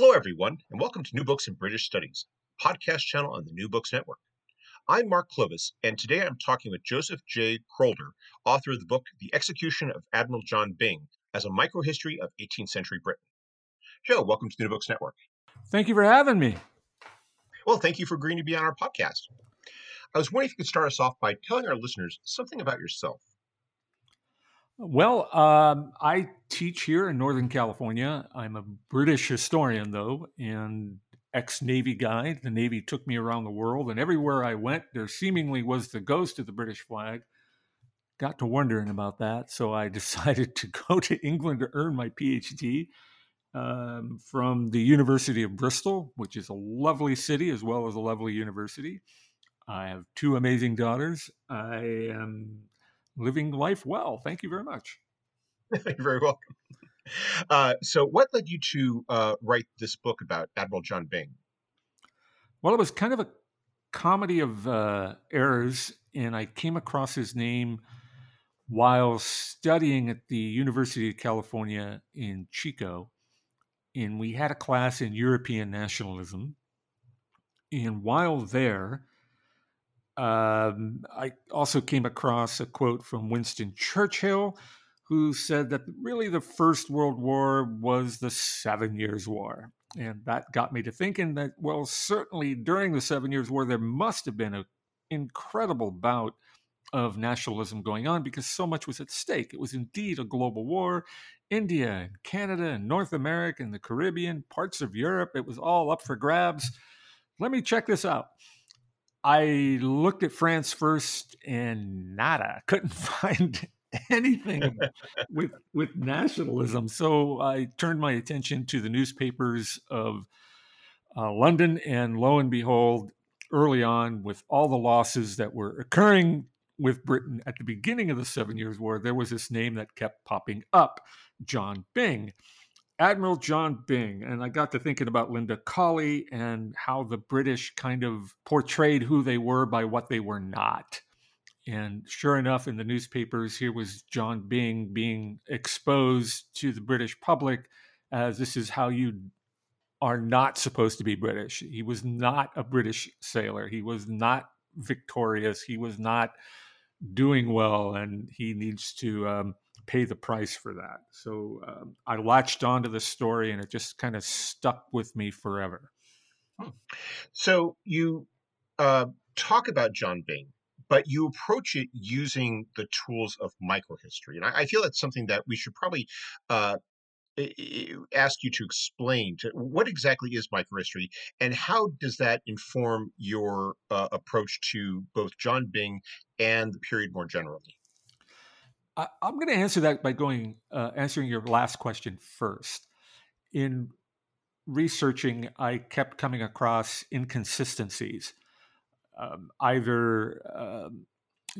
Hello, everyone, and welcome to New Books in British Studies, podcast channel on the New Books Network. I'm Mark Klobas, and today I'm talking with Joseph J. Krulder, author of the book The Execution of Admiral John Byng as a Microhistory of 18th Century Britain. Joe, welcome to the New Books Network. Thank you for having me. Well, thank you for agreeing to be on our podcast. I was wondering if you could start us off by telling our listeners something about yourself. Well, um, I teach here in Northern California. I'm a British historian, though, and ex Navy guy. The Navy took me around the world, and everywhere I went, there seemingly was the ghost of the British flag. Got to wondering about that, so I decided to go to England to earn my PhD um, from the University of Bristol, which is a lovely city as well as a lovely university. I have two amazing daughters. I am living life well. Thank you very much. You're very welcome. Uh, so, what led you to uh, write this book about Admiral John Byng? Well, it was kind of a comedy of uh, errors, and I came across his name while studying at the University of California in Chico. And we had a class in European nationalism. And while there, um, I also came across a quote from Winston Churchill, who said that really the First World War was the Seven Years' War. And that got me to thinking that, well, certainly during the Seven Years' War, there must have been an incredible bout of nationalism going on because so much was at stake. It was indeed a global war. India and Canada and North America and the Caribbean, parts of Europe, it was all up for grabs. Let me check this out. I looked at France first and nada. Couldn't find anything with with nationalism. So I turned my attention to the newspapers of uh, London, and lo and behold, early on, with all the losses that were occurring with Britain at the beginning of the Seven Years' War, there was this name that kept popping up John Byng. Admiral John Byng, and I got to thinking about Linda Colley and how the British kind of portrayed who they were by what they were not. And sure enough, in the newspapers, here was John Byng being exposed to the British public as this is how you are not supposed to be British. He was not a British sailor. He was not victorious. He was not doing well, and he needs to um, pay the price for that. So um, I latched onto the story, and it just kind of stuck with me forever. Hmm. So you uh, talk about John Byng, but you approach it using the tools of microhistory, and I, I feel that's something that we should probably. Uh, ask you to explain to what exactly is microhistory and how does that inform your uh, approach to both John Byng and the period more generally? I, am going to answer that by going uh, answering your last question first. In researching, I kept coming across inconsistencies. Um, either um,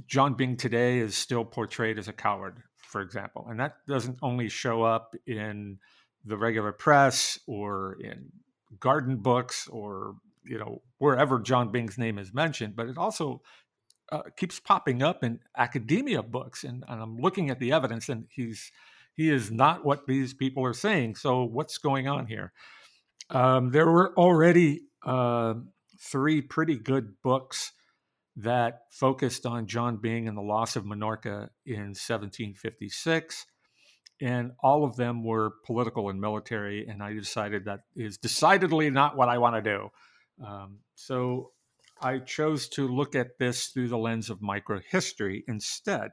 John Byng today is still portrayed as a coward, for example, and that doesn't only show up in the regular press or in garden books or you know wherever John Byng's name is mentioned, but it also uh, keeps popping up in academia books, and, and, I'm looking at the evidence, and he's he is not what these people are saying. So what's going on here? Um, there were already uh, three pretty good books that focused on John Byng and the loss of Minorca in 1756. And all of them were political and military. And I decided that is decidedly not what I want to do. Um, so I chose to look at this through the lens of microhistory instead.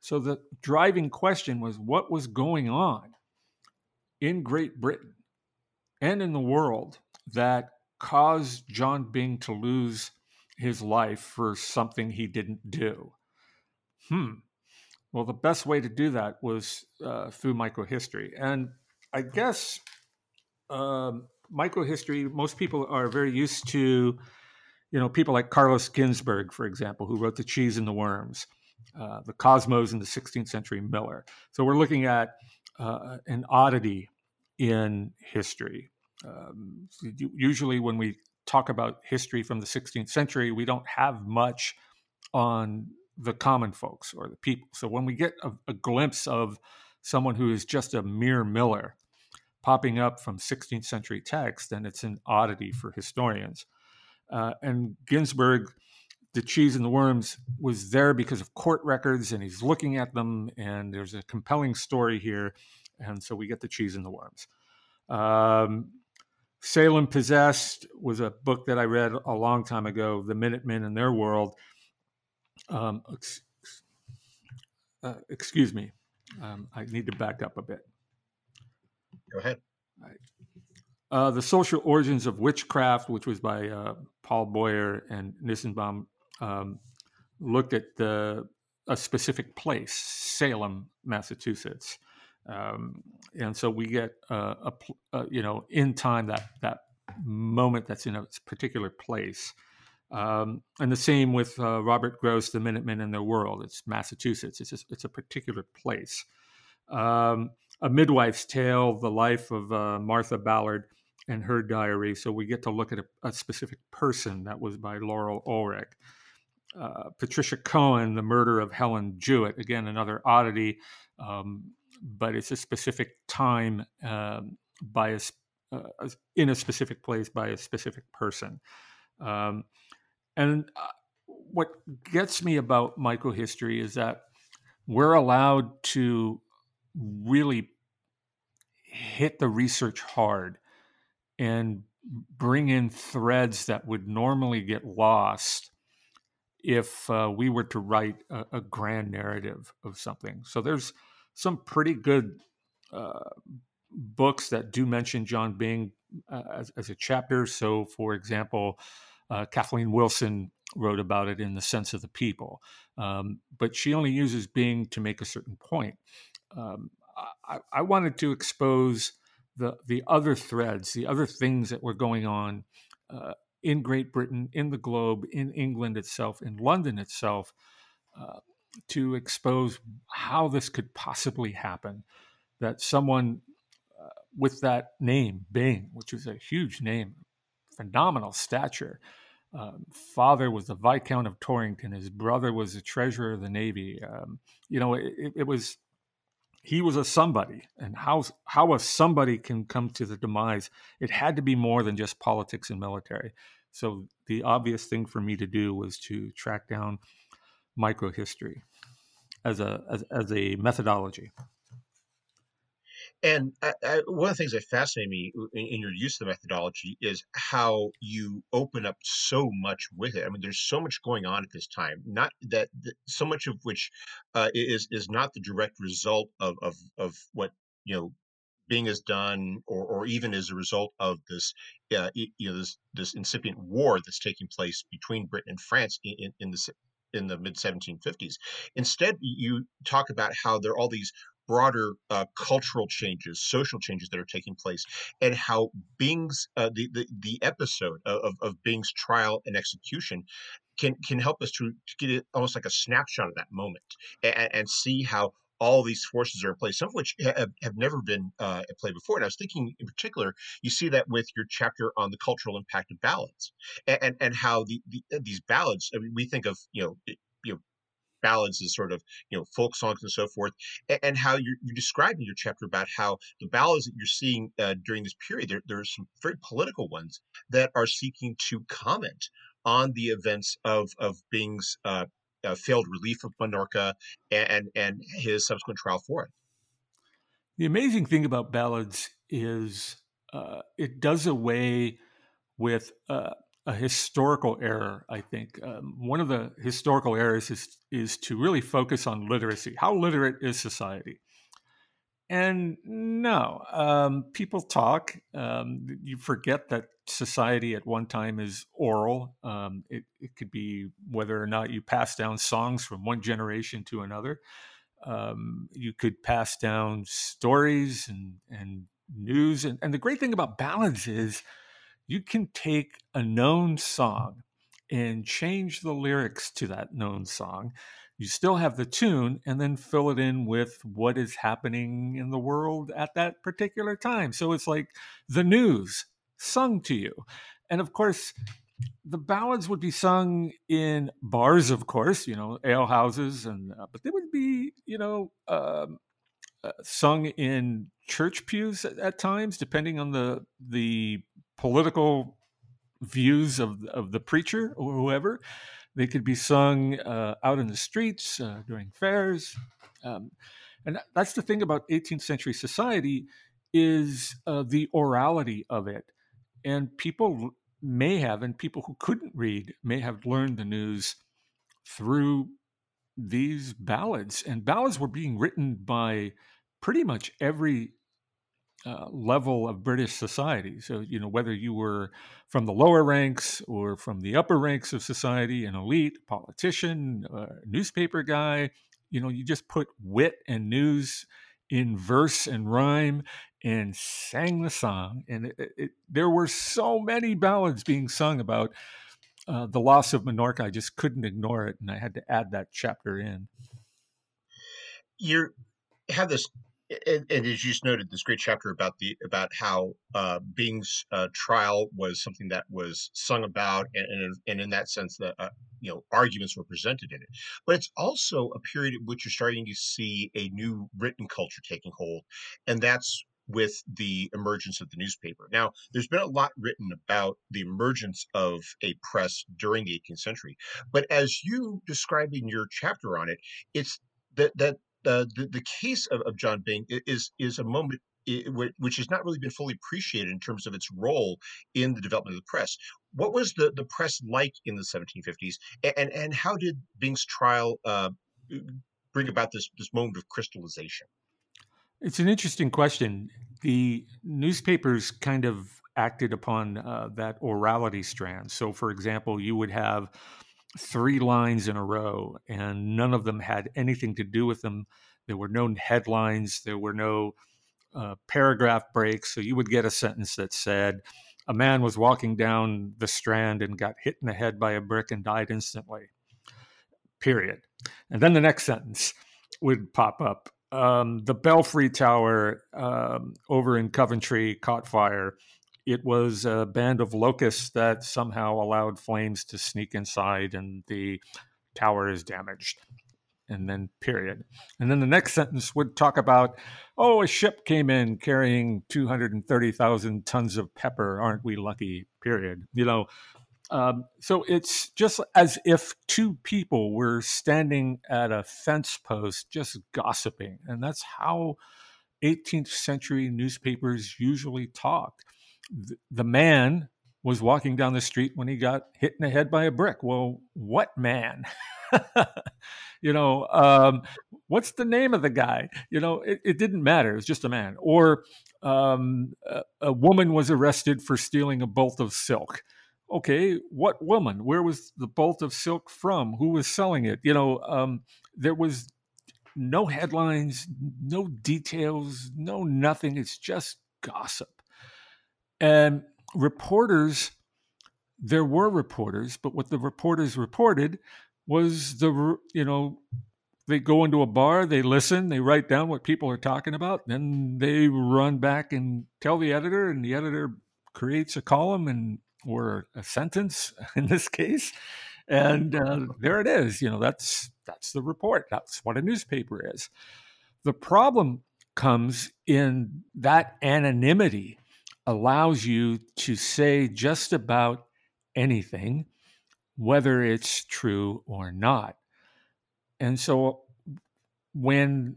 So the driving question was what was going on in Great Britain and in the world that caused John Byng to lose his life for something he didn't do? Hmm. Well, the best way to do that was uh, through microhistory. And I guess um, microhistory. Most people are very used to, you know, people like Carlos Ginzburg, for example, who wrote *The Cheese and the Worms*, uh, *The Cosmos* in the 16th century Miller. So we're looking at uh, an oddity in history. Um, usually, when we talk about history from the 16th century, we don't have much on the common folks or the people. So when we get a, a glimpse of someone who is just a mere miller popping up from 16th century text, then it's an oddity for historians. Uh, and Ginzburg, the cheese and the worms, was there because of court records, and he's looking at them, and there's a compelling story here, and so we get the cheese and the worms. Um, Salem Possessed was a book that I read a long time ago, The Minutemen and Their World. Um, ex- uh, excuse me, um, I need to back up a bit. Go ahead. Uh, the Social Origins of Witchcraft, which was by uh, Paul Boyer and Nissenbaum, um, looked at the, a specific place, Salem, Massachusetts. Um, and so we get uh, a, uh, you know in time that that moment that's in a particular place. Um, and the same with uh, Robert Gross, The Minutemen and Their World. It's Massachusetts. It's a, it's a particular place. Um, a Midwife's Tale, the life of uh, Martha Ballard and her diary. So we get to look at a, a specific person that was by Laurel Ulrich. Uh, Patricia Cohen, The Murder of Helen Jewett. Again, another oddity. Um, but it's a specific time um, by a, uh, in a specific place by a specific person. Um, and uh, what gets me about microhistory is that we're allowed to really hit the research hard and bring in threads that would normally get lost if uh, we were to write a, a, grand narrative of something. So there's some pretty good uh, books that do mention John Byng uh, as, as, a chapter. So, for example, uh, Kathleen Wilson wrote about it in The Sense of the People, um, but she only uses Byng to make a certain point. Um, I, I, wanted to expose the the other threads, the other things that were going on uh, in Great Britain, in the globe, in England itself, in London itself, uh, to expose how this could possibly happen. That someone uh, with that name, Byng, which was a huge name, phenomenal stature. Um, father was the Viscount of Torrington. His brother was the Treasurer of the Navy. Um, you know, it, it, was he was a somebody, and how how a somebody can come to the demise. It had to be more than just politics and military. So the obvious thing for me to do was to track down microhistory as a as, as a methodology. And I, I, one of the things that fascinated me in, in, your use of the methodology is how you open up so much with it. I mean, there's so much going on at this time. Not that, so much of which uh, is is not the direct result of of of what you know Byng has done, or, or even as a result of this, uh, you know, this, this incipient war that's taking place between Britain and France in, in the in the mid 1750s. Instead, you talk about how there are all these broader uh, cultural changes, social changes that are taking place, and how Byng's uh, the, the the episode of of Byng's trial and execution can can help us to, to get it almost like a snapshot of that moment and, and see how all these forces are in place, some of which have, have never been uh, at play before. And I was thinking, in particular, you see that with your chapter on the cultural impact of ballads, and and, and how the, the, these ballads. I mean, we think of you know ballads as sort of you know folk songs and so forth, and, and how you you describe in your chapter about how the ballads that you're seeing uh, during this period, there there are some very political ones that are seeking to comment on the events of of Byng's uh, uh, failed relief of Minorca and and his subsequent trial for it. The amazing thing about ballads is uh, it does away with uh, a historical error. I think um, one of the historical errors is is to really focus on literacy. How literate is society? And no, um, people talk. Um, you forget that society at one time is oral. Um, it, it, could be whether or not you pass down songs from one generation to another. Um, you could pass down stories and, and news. And, and the great thing about ballads is you can take a known song and change the lyrics to that known song. You still have the tune and then fill it in with what is happening in the world at that particular time. So it's like the news sung to you. And of course, the ballads would be sung in bars, of course, you know, ale houses, and uh, but they would be, you know, um, uh, sung in church pews at, at, times, depending on the the political views of of the preacher or whoever. They could be sung uh, out in the streets uh, during fairs, um, and that's the thing about 18th century society is uh, the orality of it, and people may have, and people who couldn't read may have learned the news through these ballads. And ballads were being written by pretty much every uh, level of British society. So, you know, whether you were from the lower ranks or from the upper ranks of society, an elite, politician, uh, newspaper guy, you know, you just put wit and news in verse and rhyme and sang the song. And it, it, there were so many ballads being sung about uh, the loss of Minorca. I just couldn't ignore it, and I had to add that chapter in. You're, have this and, and, as you just noted, this great chapter about the about how uh, Byng's uh, trial was something that was sung about, and, and, and in that sense, that uh, you know arguments were presented in it. But it's also a period in which you're starting to see a new written culture taking hold, and that's with the emergence of the newspaper. Now, there's been a lot written about the emergence of a press during the 18th century, but as you describe in your chapter on it, it's that that uh, the the case of, of John Byng is is a moment which has not really been fully appreciated in terms of its role in the development of the press. What was the, the press like in the 1750s, and and how did Byng's trial uh, bring about this this moment of crystallization? It's an interesting question. The newspapers kind of acted upon uh, that orality strand. So, for example, you would have three lines in a row, and none of them had anything to do with them. There were no headlines, there were no uh, paragraph breaks. So you would get a sentence that said, A man was walking down the strand and got hit in the head by a brick and died instantly. Period. And then the next sentence would pop up. Um, the Belfry Tower um, over in Coventry caught fire it was a band of locusts that somehow allowed flames to sneak inside and the tower is damaged. And then period. And then the next sentence would talk about oh a ship came in carrying 230,000 tons of pepper. Aren't we lucky? Period. You know um, so it's just as if two people were standing at a fence post just gossiping. And that's how 18th century newspapers usually talked the man was walking down the street when he got hit in the head by a brick. Well, what man? you know, um, what's the name of the guy? You know, it, it didn't matter. It was just a man. Or um, a, a, woman was arrested for stealing a bolt of silk. Okay, what woman? Where was the bolt of silk from? Who was selling it? You know, um, there was no headlines, no details, no nothing. It's just gossip. And reporters, there were reporters, but what the reporters reported was the, you know, they go into a bar, they listen, they write down what people are talking about, then they run back and tell the editor, and the editor creates a column and or a sentence in this case, and uh, there it is. You know, that's that's the report. That's what a newspaper is. The problem comes in that anonymity allows you to say just about anything, whether it's true or not. And so when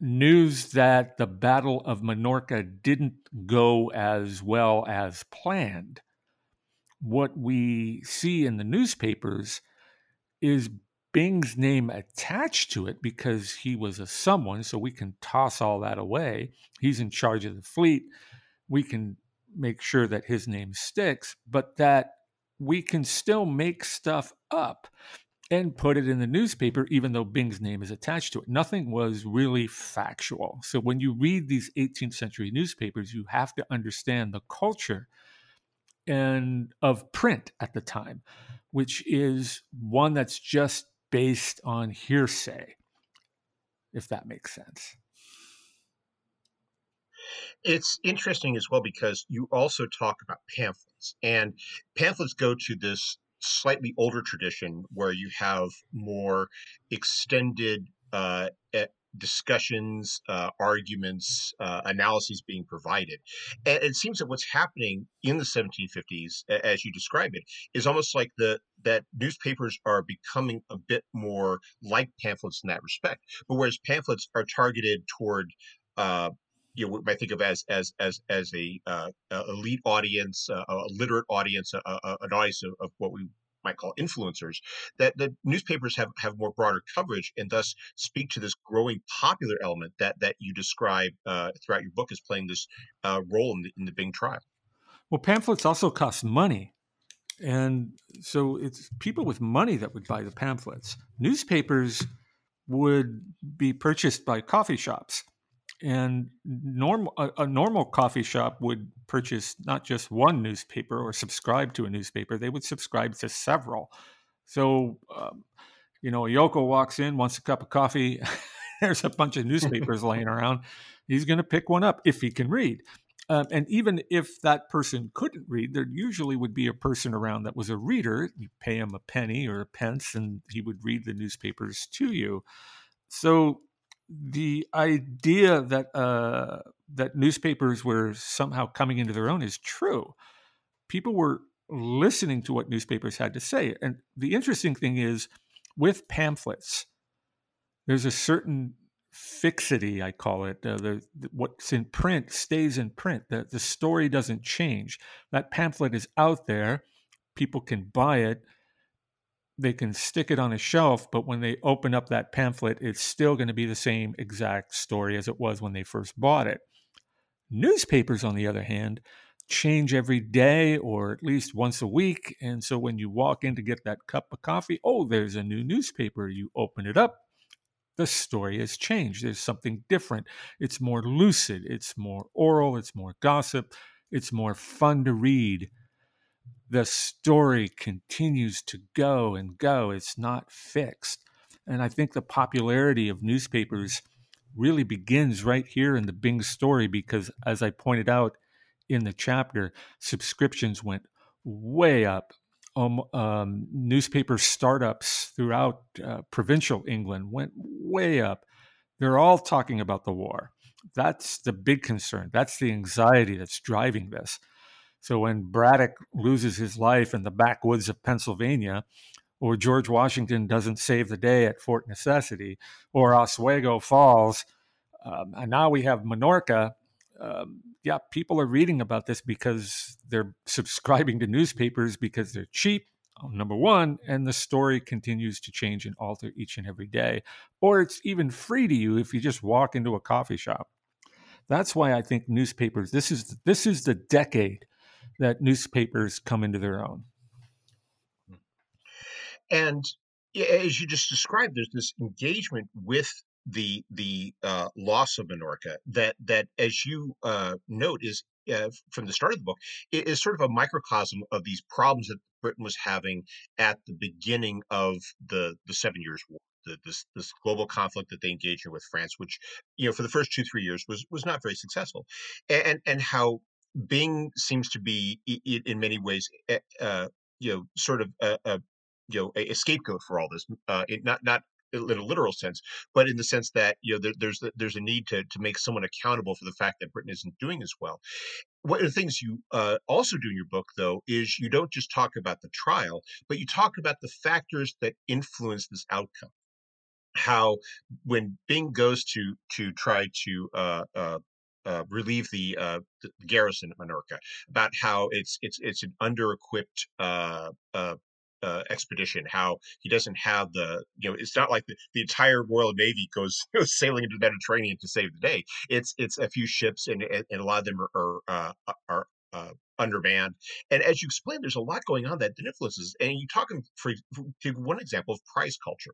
news that the Battle of Minorca didn't go as well as planned, what we see in the newspapers is Byng's name attached to it because he was a someone, so we can toss all that away. He's in charge of the fleet. We can make sure that his name sticks, but that we can still make stuff up and put it in the newspaper, even though Byng's name is attached to it. Nothing was really factual. So when you read these 18th century newspapers, you have to understand the culture and of print at the time, which is one that's just based on hearsay, if that makes sense. It's interesting as well because you also talk about pamphlets, and pamphlets go to this slightly older tradition where you have more extended uh, discussions, uh, arguments, uh, analyses being provided. And it seems that what's happening in the 1750s, as you describe it, is almost like the that newspapers are becoming a bit more like pamphlets in that respect. But whereas pamphlets are targeted toward uh, you know, I think of as as as as a, uh, elite audience, uh, a literate audience, a, an audience of, of, what we might call influencers. That the newspapers have have more broader coverage and thus speak to this growing popular element that that you describe uh, throughout your book as playing this uh, role in the, in the Byng trial. Well, pamphlets also cost money. And so it's people with money that would buy the pamphlets. Newspapers would be purchased by coffee shops and normal a, a, normal coffee shop would purchase not just one newspaper or subscribe to a newspaper they would subscribe to several. So um, you know yoko walks in wants a cup of coffee there's a bunch of newspapers laying around. He's going to pick one up if he can read. Um, and even if that person couldn't read there usually would be a person around that was a reader. You pay him a penny or a pence and he would read the newspapers to you. So the idea that uh, that newspapers were somehow coming into their own is true. People were listening to what newspapers had to say, and the interesting thing is, with pamphlets, there's a certain fixity, I call it. Uh, the, the, what's in print stays in print. The, the story doesn't change. That pamphlet is out there. People can buy it they can stick it on a shelf, but when they open up that pamphlet, it's still going to be the same exact story as it was when they first bought it. Newspapers, on the other hand, change every day or at least once a week. And so when you walk in to get that cup of coffee, oh, there's a new newspaper. You open it up, the story has changed. There's something different. It's more lucid, it's more oral, it's more gossip, it's more fun to read the story continues to go and go. It's not fixed. And I think the popularity of newspapers really begins right here in the Byng story because, as I pointed out in the chapter, subscriptions went way up. Um, um, newspaper startups throughout uh, provincial England went way up. They're all talking about the war. That's the big concern. That's the anxiety that's driving this. So when Braddock loses his life in the backwoods of Pennsylvania, or George Washington doesn't save the day at Fort Necessity, or Oswego Falls, um, and now we have Minorca. Um, yeah, people are reading about this because they're subscribing to newspapers because they're cheap, number one, and the story continues to change and alter each and every day. Or it's even free to you if you just walk into a coffee shop. That's why I think newspapers. This is this is the decade that newspapers come into their own. And as you just described, there's this engagement with the the uh, loss of Minorca that that, as you uh, note, is uh, from the start of the book is sort of a microcosm of these problems that Britain was having at the beginning of the the Seven Years' War. The, this this global conflict that they engaged in with France, which you know for the first two three years was was not very successful, and and how Byng seems to be, in many ways, eh, uh, you know, sort of a, a you know a, scapegoat for all this. Uh, it, not not in a literal sense, but in the sense that you know there, there's there's a need to to make someone accountable for the fact that Britain isn't doing as well. One of the things you uh, also do in your book, though, is you don't just talk about the trial, but you talk about the factors that influence this outcome. How when Byng goes to to try to uh, uh, uh, relieve the, uh, the garrison at Minorca about how it's it's it's an under-equipped uh, uh, uh, expedition. How he doesn't have the you know it's not like the, the entire Royal Navy goes sailing into the Mediterranean to save the day. It's it's a few ships and and a lot of them are are, uh, undermanned. And as you explained, there's a lot going on that influences. And you talk for, for one example of price culture,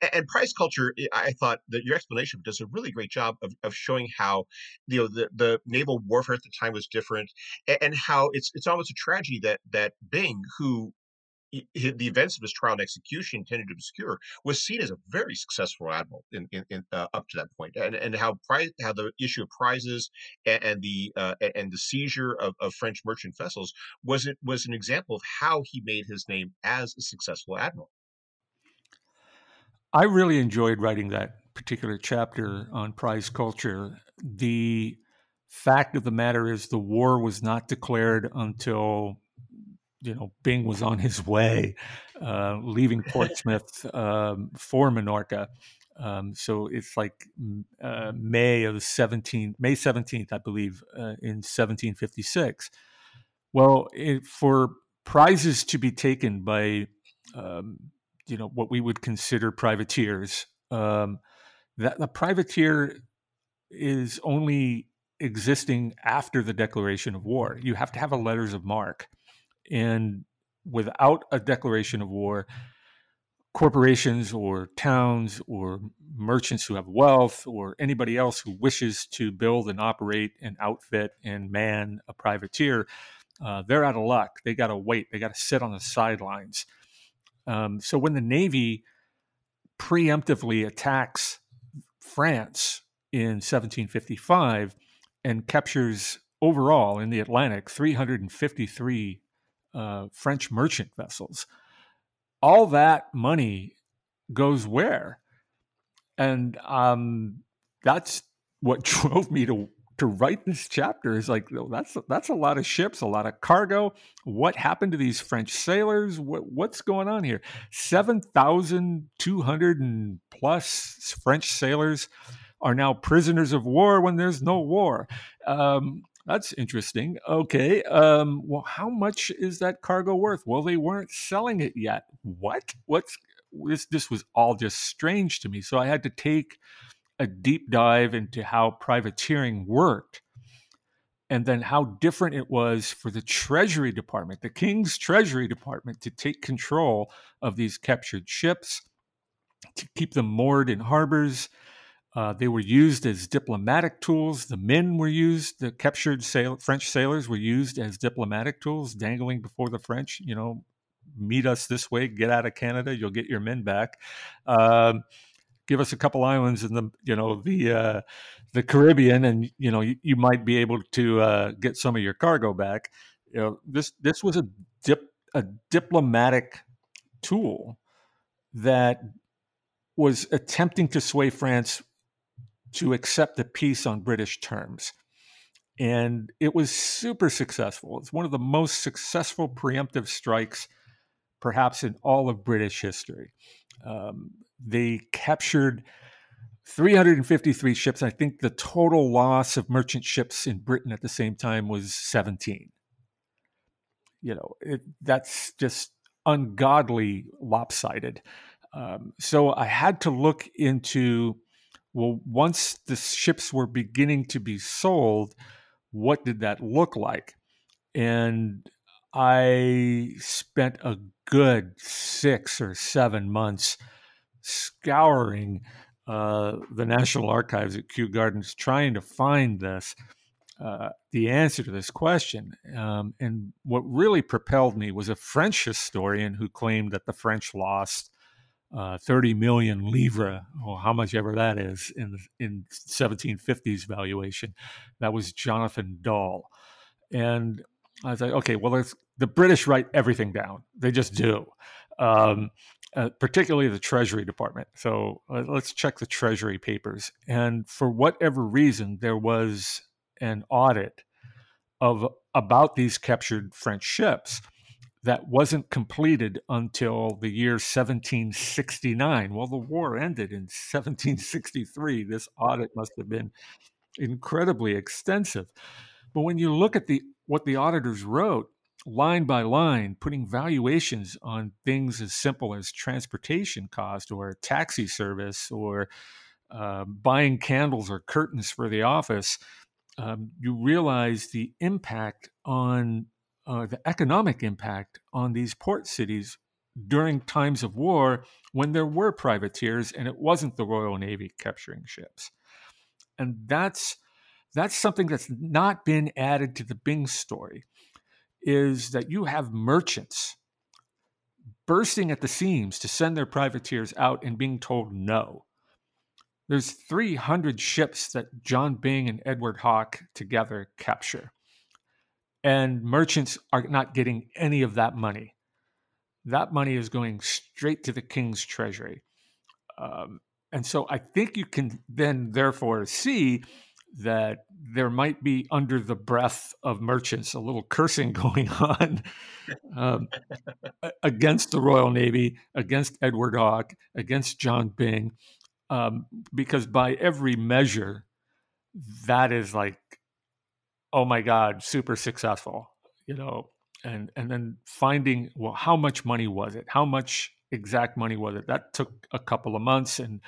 and, and, prize culture. I thought that your explanation does a really great job of, of showing how you know the, the naval warfare at the time was different, and, and how it's it's almost a tragedy that that Byng, who the events of his trial and execution tended to obscure, was seen as a very successful admiral in, in, in uh, up to that point, and and how how the issue of prizes and, and the uh, and the seizure of, of French merchant vessels was it was an example of how he made his name as a successful admiral. I really enjoyed writing that particular chapter on prize culture. The fact of the matter is, the war was not declared until you know, Byng was on his way, uh, leaving Portsmouth um, for Minorca. Um, so it's like uh, May of the 17th, May 17th, I believe, uh, in 1756. Well, it, for prizes to be taken by, um, you know, what we would consider privateers, um, that the privateer is only existing after the declaration of war. You have to have a letters of marque. And without a declaration of war, corporations or towns or merchants who have wealth or anybody else who wishes to build and operate and outfit and man a privateer, uh, they're out of luck. They got to wait. They got to sit on the sidelines. Um, so when the Navy preemptively attacks France in 1755 and captures overall in the Atlantic 353 uh, French merchant vessels. All that money goes where? And um, that's what drove me to to write this chapter. Is like oh, that's that's a lot of ships, a lot of cargo. What happened to these French sailors? What, what's going on here? Seven thousand two hundred and plus French sailors are now prisoners of war when there's no war. Um, that's interesting. Okay. Um, well, how much is that cargo worth? Well, they weren't selling it yet. What? What's this? This was all just strange to me. So I had to take a deep dive into how privateering worked and then how different it was for the Treasury Department, the King's Treasury Department, to take control of these captured ships, to keep them moored in harbors, uh, they were used as diplomatic tools. The men were used, the captured sail- French sailors were used as diplomatic tools, dangling before the French, you know, meet us this way, get out of Canada, you'll get your men back. Um, give us a couple islands in the, you know, the, uh, the Caribbean, and you know you, you might be able to uh, get some of your cargo back. You know this this was a dip a diplomatic tool that was attempting to sway France to accept the peace on British terms. And it was super successful. It's one of the most successful preemptive strikes, perhaps in all of British history. Um, they captured 353 ships. I think the total loss of merchant ships in Britain at the same time was 17. You know, it, that's just ungodly lopsided. Um, so I had to look into well, once the ships were beginning to be sold, what did that look like? And I spent a good six or seven months scouring uh, the National Archives at Kew Gardens trying to find this. Uh, the answer to this question. Um, and what really propelled me was a French historian who claimed that the French lost uh, 30 million livres, or how much ever that is in in 1750s valuation. That was Jonathan Dull, and I was like, okay, well, the British write everything down; they just do. Um, uh, particularly the Treasury Department. So uh, let's check the Treasury papers. And for whatever reason, there was an audit of about these captured French ships that wasn't completed until the year 1769. Well, the war ended in 1763. This audit must have been incredibly extensive. But when you look at the what the auditors wrote line by line, putting valuations on things as simple as transportation cost or taxi service or uh, buying candles or curtains for the office, um, you realize the impact on uh, the economic impact on these port cities during times of war when there were privateers and it wasn't the Royal Navy capturing ships. And that's that's something that's not been added to the Byng story is that you have merchants bursting at the seams to send their privateers out and being told no. There's 300 ships that John Byng and Edward Hawke together capture. And merchants are not getting any of that money. That money is going straight to the king's treasury. Um, and so I think you can then therefore see that there might be under the breath of merchants a little cursing going on um, against the Royal Navy, against Edward Hawke, against John Byng, um, because by every measure, that is like, oh my God, super successful, you know. And and then finding well, how much money was it? How much exact money was it? That took a couple of months, and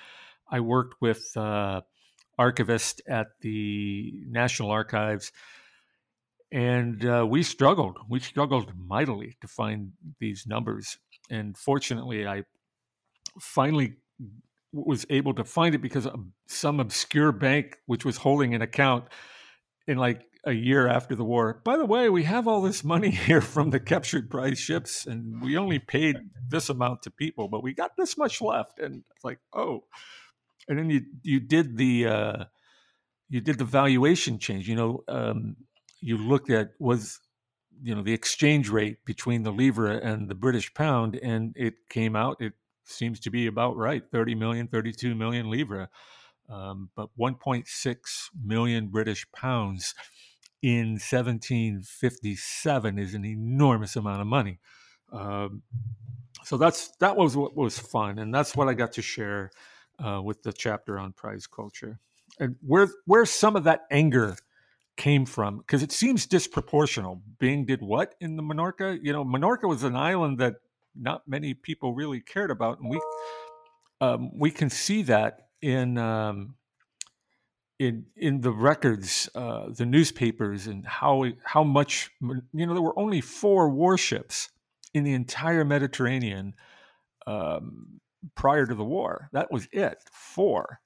I worked with. Uh, archivist at the National Archives. And uh, we struggled. We struggled mightily to find these numbers. And fortunately, I finally was able to find it because some obscure bank, which was holding an account in like a year after the war. By the way, we have all this money here from the captured prize ships, and we only paid this amount to people, but we got this much left. And it's like, oh, and then you you did the uh, you did the valuation change. You know, um, you looked at was you know the exchange rate between the livre and the British pound, and it came out. It seems to be about right 30 million 32 million livre um, but 1.6 million british pounds in 1757 is an enormous amount of money um, so that's that was what was fun and that's what i got to share uh, with the chapter on prize culture, and where where some of that anger came from because it seems disproportional. Byng did what in the Minorca? You know, Minorca was an island that not many people really cared about, and we um, we can see that in um, in in the records, uh, the newspapers, and how how much you know there were only four warships in the entire Mediterranean um, prior to the war. That was it. Four.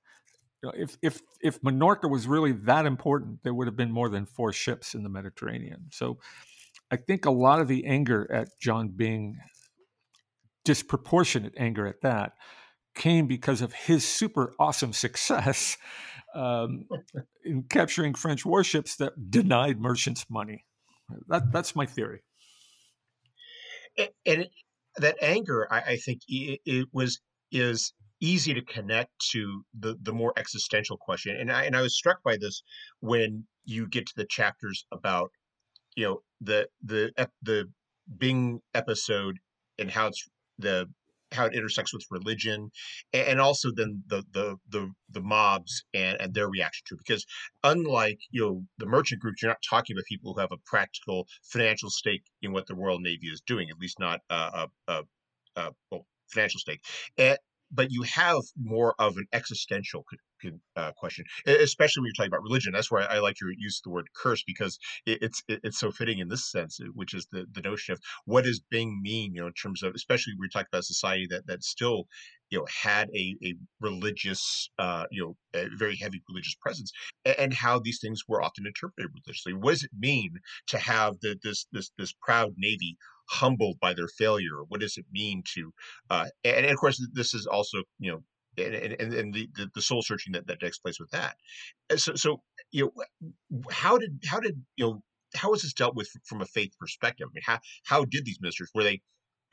You know, if if if Minorca was really that important, there would have been more than four ships in the Mediterranean. So, I think a lot of the anger at John Byng, disproportionate anger at that, came because of his super awesome success um, in capturing French warships that denied merchants money. That that's my theory. And, that anger, I, I think, it, it, was is easy to connect to the the more existential question. And I and I was struck by this when you get to the chapters about you know the the the Byng episode and how it's the how it intersects with religion and also then the the the, the mobs and, and their reaction to it because unlike you know the merchant groups you're not talking about people who have a practical financial stake in what the royal navy is doing at least not a, a, a well financial stake. And, but you have more of an existential uh, question, especially when you're talking about religion. That's why I like your use of the word curse because it's it's so fitting in this sense, uh, which is the, the notion of what does Byng mean, you know, in terms of especially we're talking about a society that that still you know had a, a religious uh, you know very heavy religious presence and how these things were often interpreted religiously what does it mean to have the, this this this proud navy humbled by their failure? What does it mean to, uh, and, and, of course, this is also, you know, and, and, and the, the, the soul searching that, that takes place with that. So, so, you know, how did, how did, you know, how was this dealt with from a faith perspective? I mean, how, how did these ministers, were they,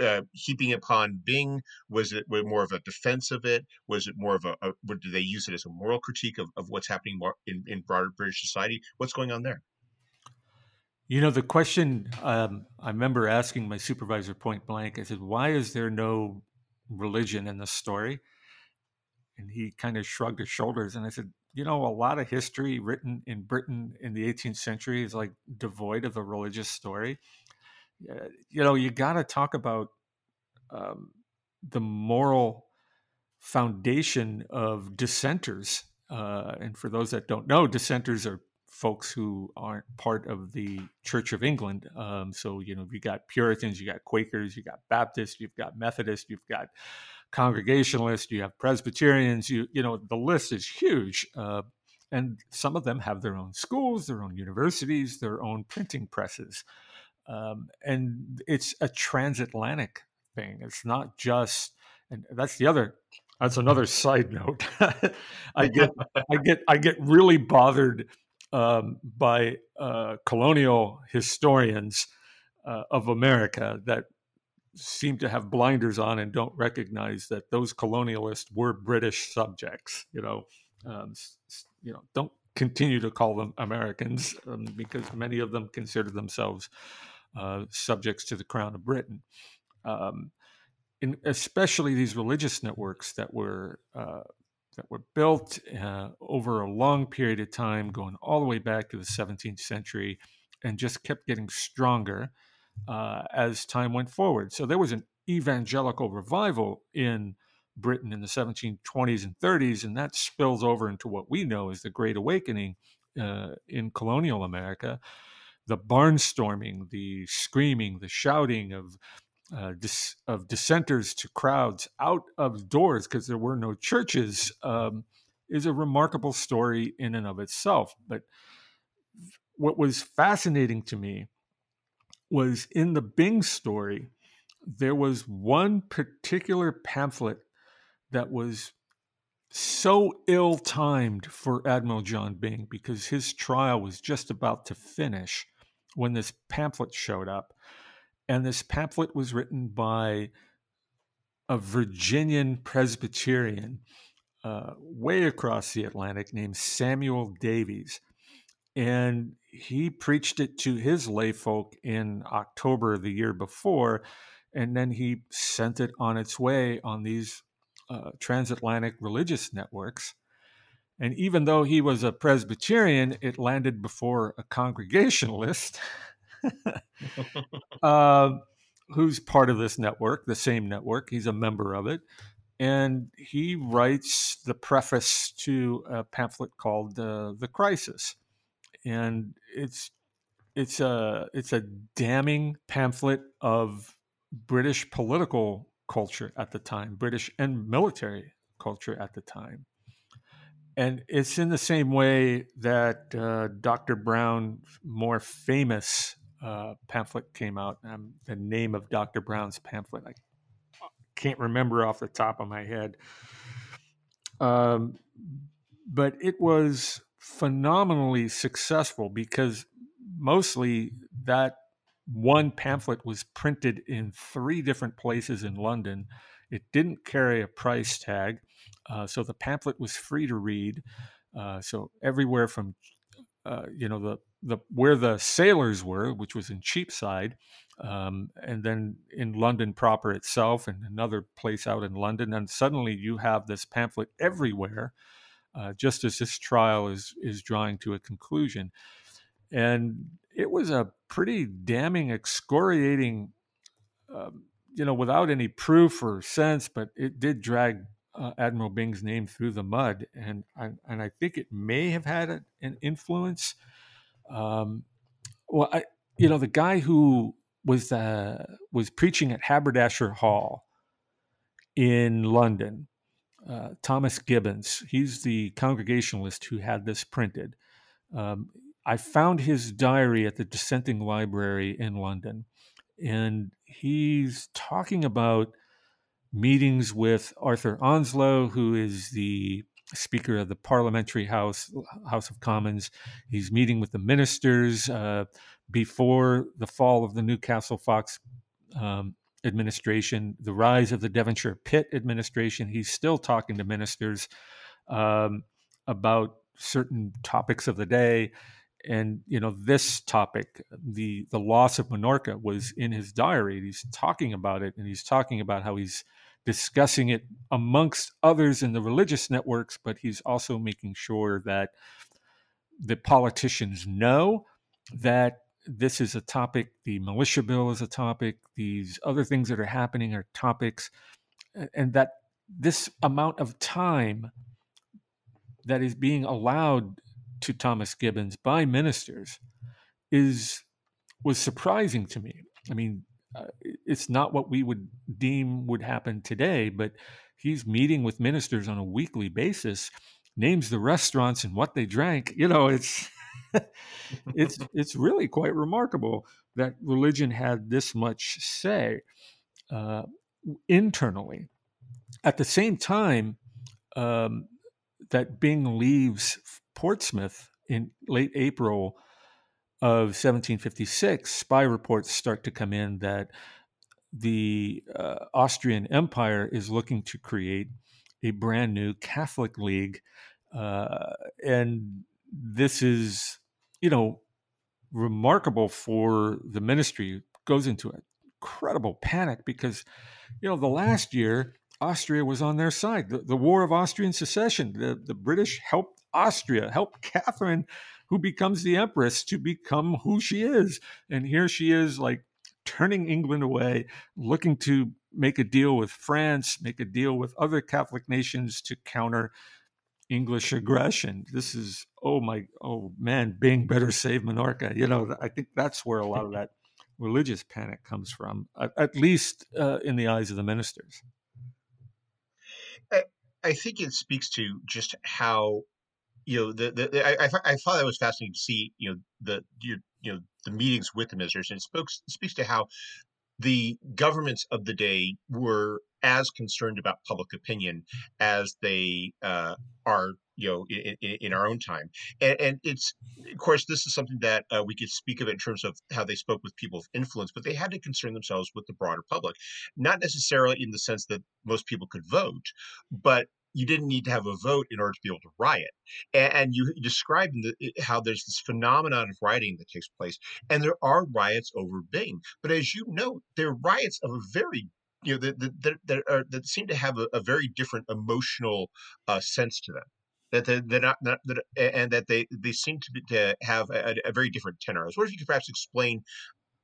uh, heaping upon Byng? Was it more of a defense of it? Was it more of a, a did they use it as a moral critique of, of what's happening in, in broader British society? What's going on there? You know, the question um, I remember asking my supervisor point blank, I said, Why is there no religion in the story? And he kind of shrugged his shoulders. And I said, You know, a lot of history written in Britain in the 18th century is like devoid of a religious story. You know, you got to talk about um, the moral foundation of dissenters. Uh, and for those that don't know, dissenters are folks who aren't part of the Church of England. Um, so, you know, you got Puritans, you got Quakers, you got Baptists, you've got Methodists, you've got Congregationalists, you have Presbyterians, you, you know, the list is huge. Uh, and some of them have their own schools, their own universities, their own printing presses. Um, and it's a transatlantic thing. It's not just, and that's the other that's another side note. I get I get I get really bothered um, by uh, colonial historians uh, of America that seem to have blinders on and don't recognize that those colonialists were British subjects. You know, um, you know, don't continue to call them Americans um, because many of them consider themselves uh, subjects to the Crown of Britain. Um, especially these religious networks that were uh, that were built uh, over a long period of time, going all the way back to the 17th century, and just kept getting stronger uh, as time went forward. So there was an evangelical revival in Britain in the 1720s and 30s, and that spills over into what we know as the Great Awakening uh, in colonial America. The barnstorming, the screaming, the shouting of uh, dis- of dissenters to crowds out of doors because there were no churches um, is a remarkable story in and of itself. But what was fascinating to me was in the Byng story, there was one particular pamphlet that was so ill timed for Admiral John Byng because his trial was just about to finish when this pamphlet showed up. And this pamphlet was written by a Virginian Presbyterian uh, way across the Atlantic named Samuel Davies. And he preached it to his lay folk in October of the year before. And then he sent it on its way on these uh, transatlantic religious networks. And even though he was a Presbyterian, it landed before a Congregationalist. uh, who's part of this network, the same network. He's a member of it. And he writes the preface to a pamphlet called uh, "The Crisis," and it's it's a it's a damning pamphlet of British political culture at the time, British and military culture at the time. And it's in the same way that uh, Dr. Brown, more famous uh, pamphlet came out. Um, the name of Dr. Brown's pamphlet, I can't remember off the top of my head. Um, but it was phenomenally successful because mostly that one pamphlet was printed in three different places in London. It didn't carry a price tag, uh, so the pamphlet was free to read. Uh, so everywhere from uh, you know the the where the sailors were, which was in Cheapside, um, and then in London proper itself, and another place out in London, and suddenly you have this pamphlet everywhere, uh, just as this trial is is drawing to a conclusion, and it was a pretty damning, excoriating, um, you know, without any proof or sense, but it did drag uh, Admiral Byng's name through the mud, and I, and I think it may have had an influence um, well, I, you know, the guy who was uh, was preaching at Haberdasher Hall in London, uh, Thomas Gibbons. He's the Congregationalist who had this printed. Um, I found his diary at the Dissenting Library in London, and he's talking about meetings with Arthur Onslow, who is the Speaker of the Parliamentary House, House of Commons. He's meeting with the ministers uh, before the fall of the Newcastle Fox um, administration, the rise of the Devonshire Pitt administration. He's still talking to ministers um, about certain topics of the day. And you know this topic, the the loss of Minorca, was in his diary. He's talking about it, and he's talking about how he's discussing it amongst others in the religious networks, but he's also making sure that the politicians know that this is a topic, the militia bill is a topic, these other things that are happening are topics, and that this amount of time that is being allowed to Thomas Gibbons by ministers is was surprising to me. I mean, uh, it's not what we would deem would happen today, but he's meeting with ministers on a weekly basis, names the restaurants and what they drank. You know, it's it's it's really quite remarkable that religion had this much say uh, internally. At the same time um, that Byng leaves Portsmouth in late April of 1756, spy reports start to come in that the uh, Austrian Empire is looking to create a brand new Catholic League. Uh, and this is, you know, remarkable for the ministry. Goes into incredible panic because, you know, the last year Austria was on their side. The, the War of Austrian Succession, the, the British helped Austria, helped Catherine who becomes the empress to become who she is. And here she is, like turning England away, looking to make a deal with France, make a deal with other Catholic nations to counter English aggression. This is, oh my, oh man, Byng better save Minorca. You know, I think that's where a lot of that religious panic comes from, at, at least uh, in the eyes of the ministers. I, I think it speaks to just how you know, the, the, I, I, thought that was fascinating to see, you know, the, you, you know, the meetings with the ministers and it spoke, speaks to how the governments of the day were as concerned about public opinion as they uh, are you know in, in, in, our own time. And, and, it's of course this is something that uh, we could speak of in terms of how they spoke with people of influence but they had to concern themselves with the broader public. Not necessarily in the sense that most people could vote but you didn't need to have a vote in order to be able to riot. And, and you described the, how there's this phenomenon of rioting that takes place, and there are riots over Byng. But as you know, there are riots of a very you know that that, that, are, that seem to have a, a very different emotional uh, sense to them that they're, they're not, not that, and that they they seem to, be, to have a, a, very different tenor. I was wondering if you could perhaps explain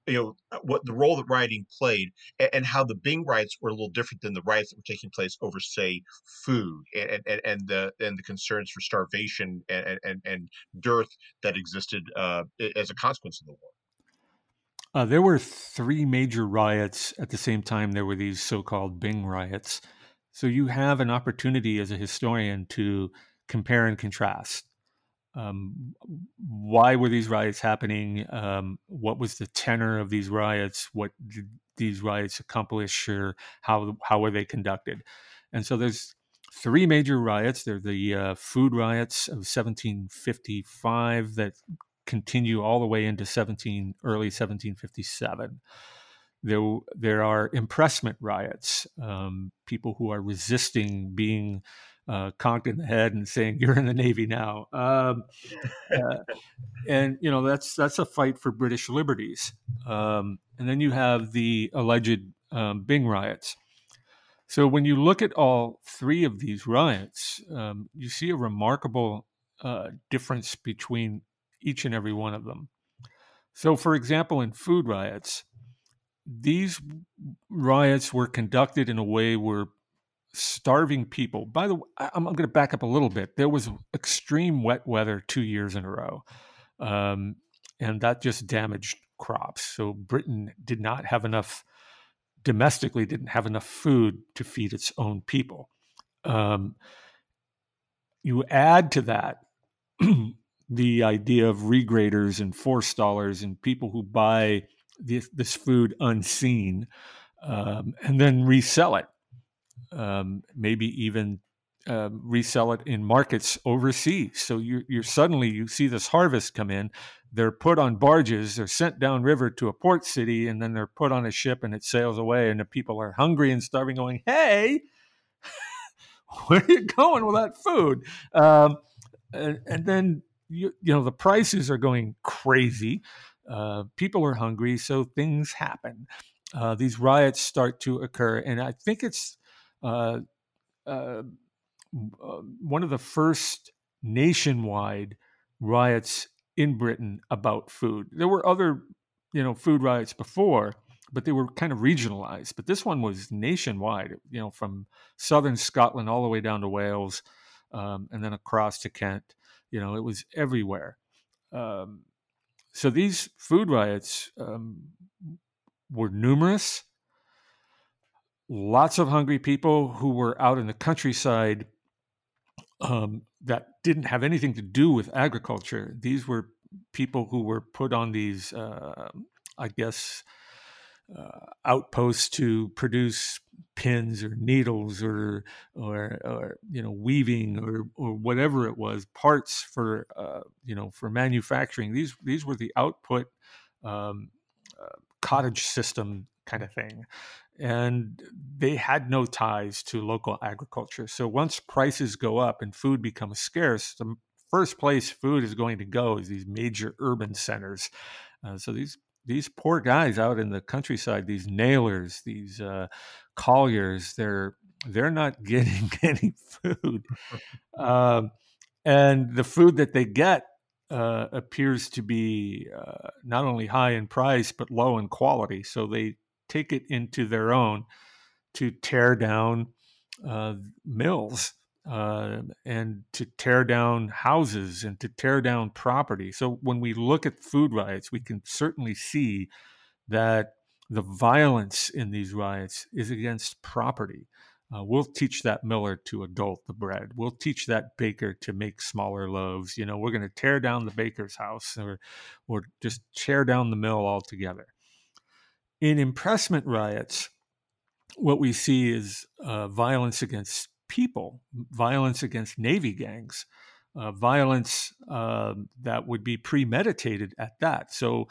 you know uh, what the role that rioting played and, and, how the Byng riots were a little different than the riots that were taking place over say food and and, and the and the concerns for starvation and and, and dearth that existed uh, as a consequence of the war. Uh, there were three major riots at the same time there were these so-called Byng riots. So you have an opportunity as a historian to compare and contrast um, why were these riots happening? Um, what was the tenor of these riots? What did these riots accomplish, or how how were they conducted? And so there's three major riots. They're the uh, food riots of 1755 that continue all the way into 17 early 1757. There, there are impressment riots, um, people who are resisting being uh, conked in the head and saying you're in the Navy now. Um, uh, and you know that's that's a fight for British liberties. Um, and then you have the alleged um, Byng riots. So when you look at all three of these riots, um, you see a remarkable uh, difference between each and every one of them. So, for example, in food riots, these riots were conducted in a way where starving people. By the way, I'm, going to back up a little bit. There was extreme wet weather two years in a row, um, and that just damaged crops. So Britain did not have enough domestically didn't have enough food to feed its own people. Um, you add to that the idea of regraters and forestallers and people who buy this, this food unseen um, and then resell it um, maybe even uh, resell it in markets overseas. So you're, you're, suddenly you see this harvest come in. They're put on barges. They're sent downriver to a port city, and then they're put on a ship, and it sails away. And the people are hungry and starving, going, "Hey, where are you going with that food?" Um, and, and, then you, you know the prices are going crazy. Uh, people are hungry, so things happen. Uh, these riots start to occur, and I think it's uh, uh, uh, one of the first nationwide riots in Britain about food. There were other, you know, food riots before, but they were kind of regionalized. But this one was nationwide, you know, from southern Scotland all the way down to Wales, um, and then across to Kent. You know, it was everywhere. Um, so these food riots um, were numerous. Lots of hungry people who were out in the countryside um, that didn't have anything to do with agriculture. These were people who were put on these, uh, I guess, uh, outposts to produce pins or needles or or or you know weaving or or whatever it was parts for uh, you know for manufacturing. These these were the output um, uh, cottage system kind of thing. And they had no ties to local agriculture. So once prices go up and food becomes scarce the first place food is going to go is these major urban centers. Uh, so these these poor guys out in the countryside, these nailers, these uh, colliers, they're they're not getting any food, um, and the food that they get uh, appears to be uh, not only high in price but low in quality. So they take it into their own to tear down uh, mills uh, and to tear down houses and to tear down property. So when we look at food riots, we can certainly see that the violence in these riots is against property. Uh, we'll teach that miller to adult the bread. We'll teach that baker to make smaller loaves. You know, we're going to tear down the baker's house or, or just tear down the mill altogether. In impressment riots, what we see is uh, violence against people, violence against Navy gangs, uh, violence uh, that would be premeditated at that. So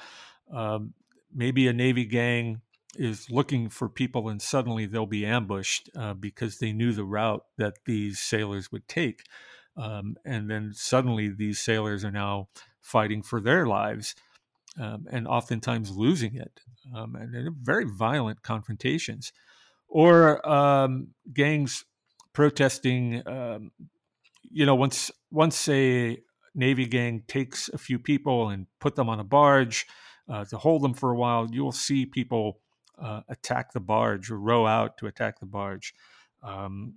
um, maybe a Navy gang is looking for people and suddenly they'll be ambushed uh, because they knew the route that these sailors would take. Um, and then suddenly these sailors are now fighting for their lives um, and oftentimes losing it. Um, and very violent confrontations. Or um, gangs protesting. Um, you know, once once a Navy gang takes a few people and put them on a barge uh, to hold them for a while, you will see people uh, attack the barge or row out to attack the barge, um,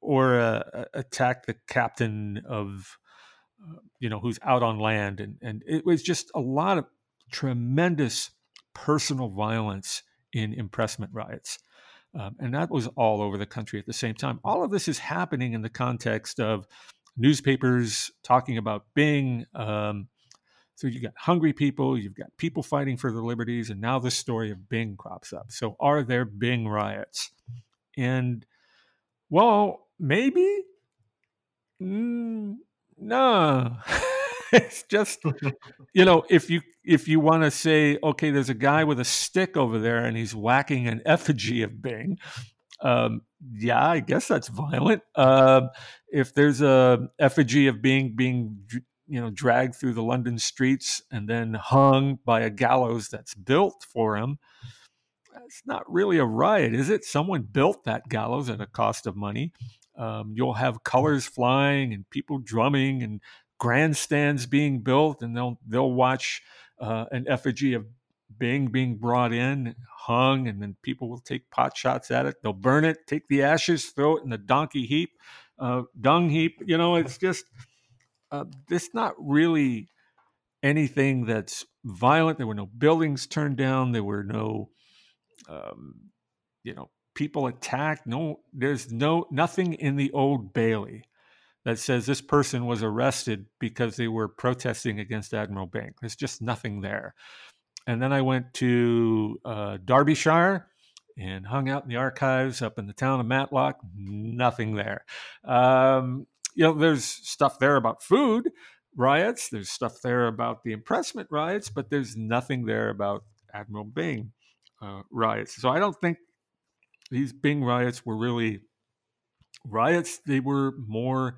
or uh, attack the captain of, uh, you know, who's out on land, and and it was just a lot of tremendous personal violence in impressment riots. Um, and that was all over the country at the same time. All of this is happening in the context of newspapers talking about Byng. Um, so you got hungry people, you've got people fighting for their liberties, and now the story of Byng crops up. So are there Byng riots? And well, maybe. Mm, no. it's just you know if you if you want to say okay there's a guy with a stick over there and he's whacking an effigy of byng um, yeah i guess that's violent um, if there's a effigy of byng being you know dragged through the london streets and then hung by a gallows that's built for him it's not really a riot is it someone built that gallows at a cost of money um, you'll have colors flying and people drumming and grandstands being built, and they'll they'll watch uh, an effigy of Byng being brought in, hung, and then people will take pot shots at it. They'll burn it, take the ashes, throw it in the donkey heap, uh, dung heap. You know, it's just uh, it's not really anything that's violent. There were no buildings turned down. There were no, um, you know, people attacked. No, there's no nothing in the old Bailey that says this person was arrested because they were protesting against Admiral Byng. There's just nothing there. And then I went to uh, Derbyshire and hung out in the archives up in the town of Matlock. Nothing there. Um, you know, there's stuff there about food riots. There's stuff there about the impressment riots, but there's nothing there about Admiral Byng uh, riots. So I don't think these Byng riots were really riots. They were more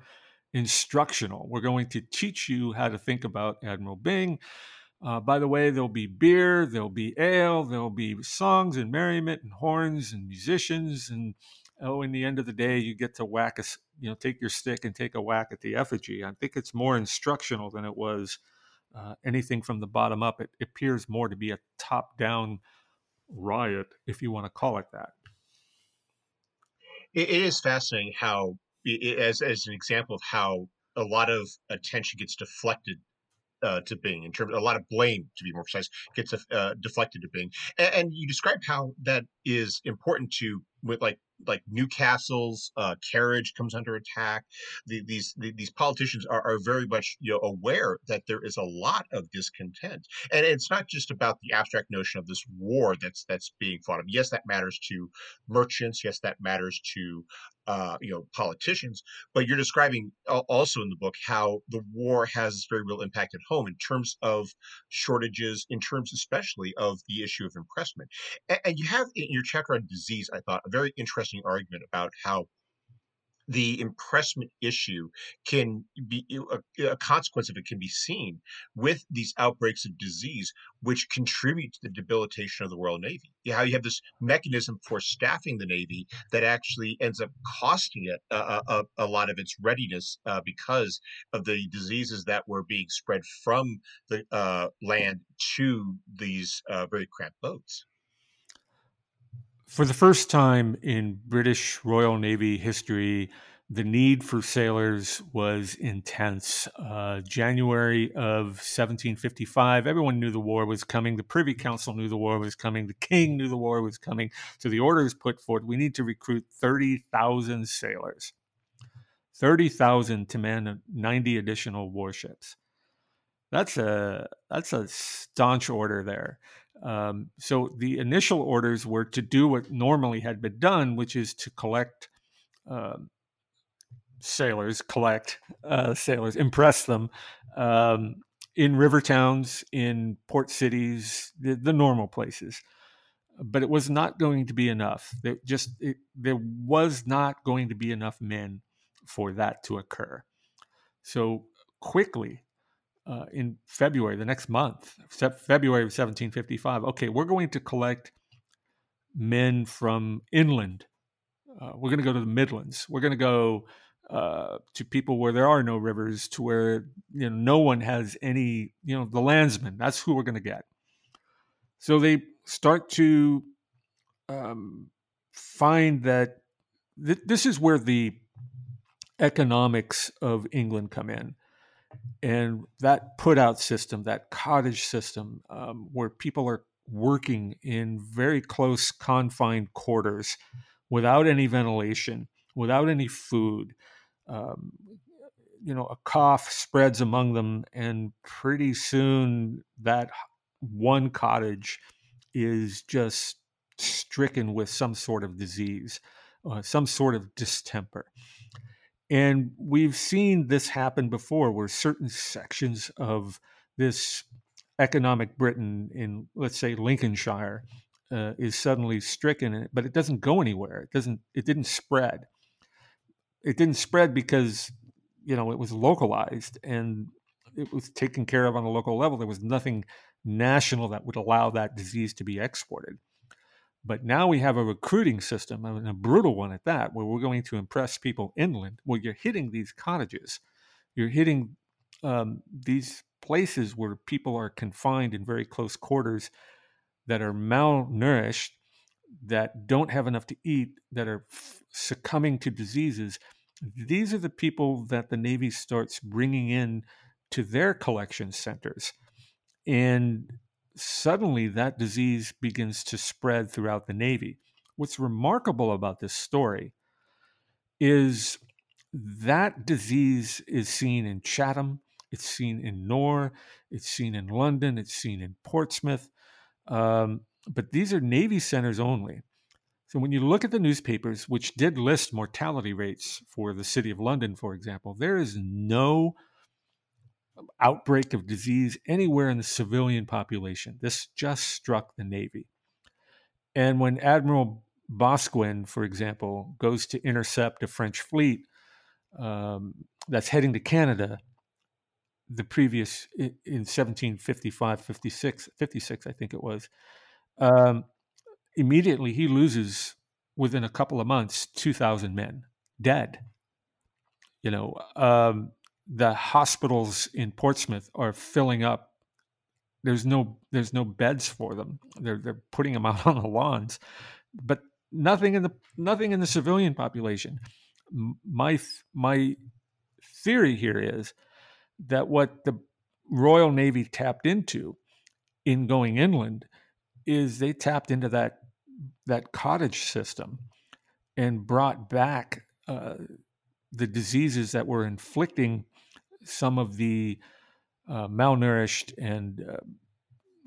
instructional. We're going to teach you how to think about Admiral Byng. Uh, by the way, there'll be beer, there'll be ale, there'll be songs and merriment and horns and musicians. And oh, in the end of the day, you get to whack a, you know, take your stick and take a whack at the effigy. I think it's more instructional than it was uh, anything from the bottom up. It, appears more to be a top down riot, if you want to call it that. it, it is fascinating how as as an example of how a lot of attention gets deflected uh, to Byng in terms of a lot of blame to be more precise gets uh, deflected to Byng. and, and, you describe how that is important to with like like Newcastle's uh, carriage comes under attack. The, these the, these politicians are, are very much you know aware that there is a lot of discontent, and it's not just about the abstract notion of this war that's that's being fought. Yes, that matters to merchants. Yes, that matters to uh, you know politicians but you're describing also in the book how the war has this very real impact at home in terms of shortages in terms especially of the issue of impressment and, and you have in your chapter on disease i thought a very interesting argument about how the impressment issue can be a, consequence of it can be seen with these outbreaks of disease, which contribute to the debilitation of the Royal Navy. How you have this mechanism for staffing the Navy that actually ends up costing it a, a, a lot of its readiness uh, because of the diseases that were being spread from the uh, land to these uh, very cramped boats for the first time in British Royal Navy history, the need for sailors was intense. Uh, January of 1755, everyone knew the war was coming. The Privy Council knew the war was coming. The King knew the war was coming. So the orders put forth we need to recruit 30,000 sailors, 30,000 to man 90 additional warships. That's a that's a staunch order there. Um, so the initial orders were to do what normally had been done, which is to collect uh, sailors, collect uh, sailors, impress them um, in river towns, in port cities, the, the, normal places. But it was not going to be enough. There just it, there was not going to be enough men for that to occur. So quickly, uh, in February, the next month, February of 1755. Okay, we're going to collect men from inland. Uh, we're going to go to the Midlands. We're going to go uh, to people where there are no rivers, to where you know no one has any. You know, the landsmen. That's who we're going to get. So they start to um, find that th- this is where the economics of England come in and that put out system, that cottage system, um, where people are working in very close confined quarters without any ventilation, without any food. Um, you know, a cough spreads among them, and pretty soon that one cottage is just stricken with some sort of disease, uh, some sort of distemper. And we've seen this happen before where certain sections of this economic Britain in, let's say, Lincolnshire, uh, is suddenly stricken, but it doesn't go anywhere. It doesn't. It didn't spread. It didn't spread because you know it was localized and it was taken care of on a local level. There was nothing national that would allow that disease to be exported. But now we have a recruiting system, and a brutal one at that, where we're going to impress people inland, where you're hitting these cottages. You're hitting um, these places where people are confined in very close quarters that are malnourished, that don't have enough to eat, that are f- succumbing to diseases. These are the people that the Navy starts bringing in to their collection centers. And suddenly that disease begins to spread throughout the Navy. What's remarkable about this story is that disease is seen in Chatham, it's seen in Nore, it's seen in London, it's seen in Portsmouth. Um, but these are Navy centers only. So when you look at the newspapers, which did list mortality rates for the city of London, for example, there is no outbreak of disease anywhere in the civilian population. This just struck the Navy. And when Admiral Boscawen, for example, goes to intercept a French fleet um, that's heading to Canada, the previous in 1755, 56, 56, I think it was, um, immediately he loses within a couple of months 2,000 men dead. You know, um, the hospitals in Portsmouth are filling up. There's no there's no beds for them. They're they're putting them out on the lawns, but nothing in the nothing in the civilian population. My my theory here is that what the Royal Navy tapped into in going inland is they tapped into that that cottage system and brought back uh, the diseases that were inflicting some of the uh, malnourished and uh,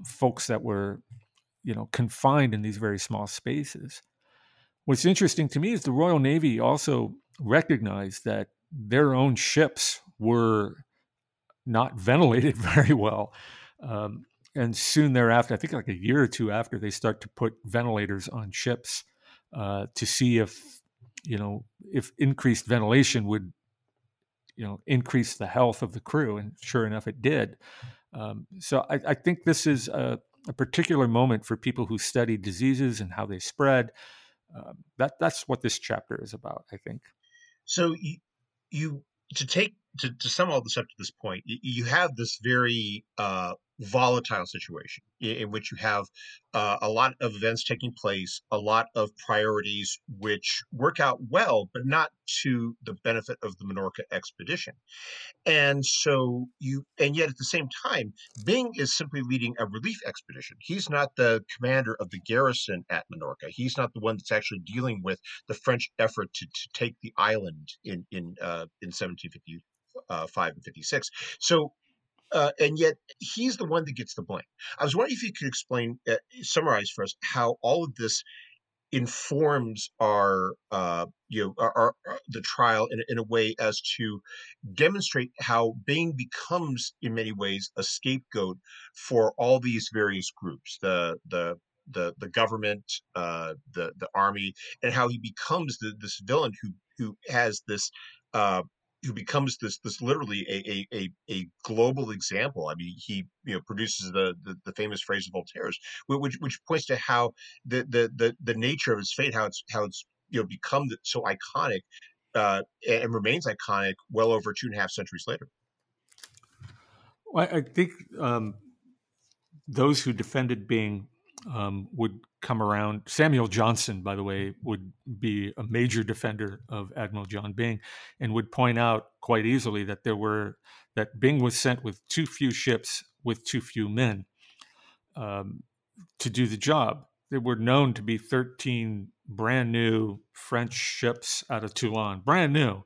folks that were, you know, confined in these very small spaces. What's interesting to me is the Royal Navy also recognized that their own ships were not ventilated very well. Um, and soon thereafter, I think like a year or two after, they start to put ventilators on ships uh, to see if you know if increased ventilation would you know increase the health of the crew. And sure enough, it did. Um, so I, I, think this is a, a, particular moment for people who study diseases and how they spread. Uh, that that's what this chapter is about. I think. So you, you to take to, to sum all this up to this point, you have this very uh, volatile situation in, which you have uh, a lot of events taking place, a lot of priorities which work out well, but not to the benefit of the Minorca expedition. And so you, and yet at the same time, Byng is simply leading a relief expedition. He's not the commander of the garrison at Minorca. He's not the one that's actually dealing with the French effort to, to take the island in in uh, in 1755 uh, and 56. So uh, and yet he's the one that gets the blame. I was wondering if you could explain, uh, summarize for us how all of this informs our, uh, you know, our, our, our, the trial in, in a way as to demonstrate how Byng becomes, in many ways, a scapegoat for all these various groups, the the the the government, uh, the the army, and how he becomes the, this villain who who has this uh, who becomes this this literally a, a, a, global example. I mean, he you know produces the, the, the famous phrase of Voltaire's, which which points to how the, the the the nature of his fate, how it's how it's you know become so iconic uh, and remains iconic well over two and a half centuries later. Well, I think um, those who defended Byng um, would come around. Samuel Johnson, by the way, would be a major defender of Admiral John Byng and would point out quite easily that there were that Byng was sent with too few ships with too few men um, to do the job. There were known to be 13 brand new French ships out of Toulon, brand new.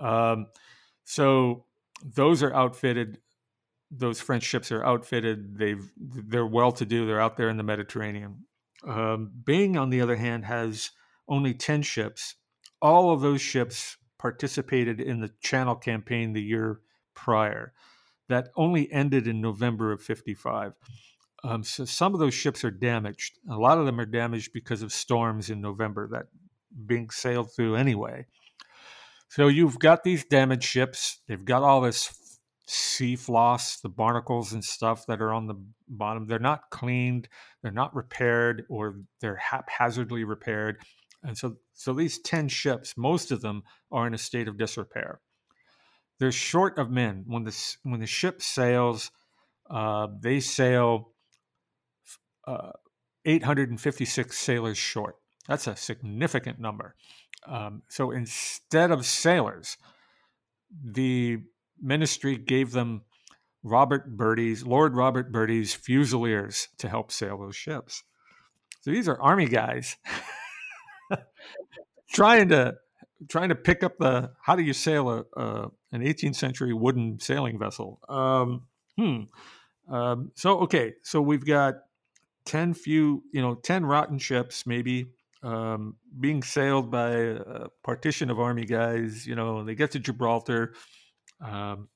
Um, so those are outfitted those French ships are outfitted. They've they're well to do. They're out there in the Mediterranean. Um, Byng, on the other hand, has only ten ships. All of those ships participated in the Channel campaign the year prior. That only ended in November of '55. Um, so some of those ships are damaged. A lot of them are damaged because of storms in November that Byng sailed through anyway. So you've got these damaged ships. They've got all this sea floss, the barnacles and stuff that are on the bottom, they're not cleaned, they're not repaired, or they're haphazardly repaired. And so, so these 10 ships, most of them are in a state of disrepair. They're short of men. When the, when the ship sails, uh, they sail uh, 856 sailors short. That's a significant number. Um, so instead of sailors, the ministry gave them Robert Bertie's, Lord Robert Bertie's Fusiliers to help sail those ships. So these are army guys trying to trying to pick up the how do you sail a, a an 18th century wooden sailing vessel. Um, hmm. Um, so okay, so we've got ten few, you know, ten rotten ships maybe um, being sailed by a partition of army guys. You know, they get to Gibraltar um,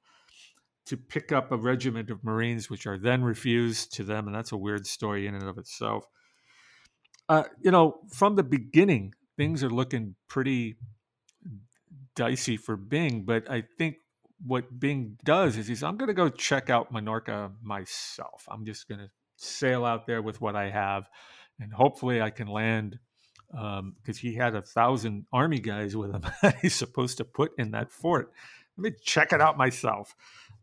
to pick up a regiment of Marines, which are then refused to them, and that's a weird story in and of itself. Uh, you know, from the beginning, things are looking pretty dicey for Byng, but I think what Byng does is he's, I'm going to go check out Minorca myself. I'm just going to sail out there with what I have, and hopefully I can land because um, he had a thousand army guys with him he's supposed to put in that fort let me check it out myself.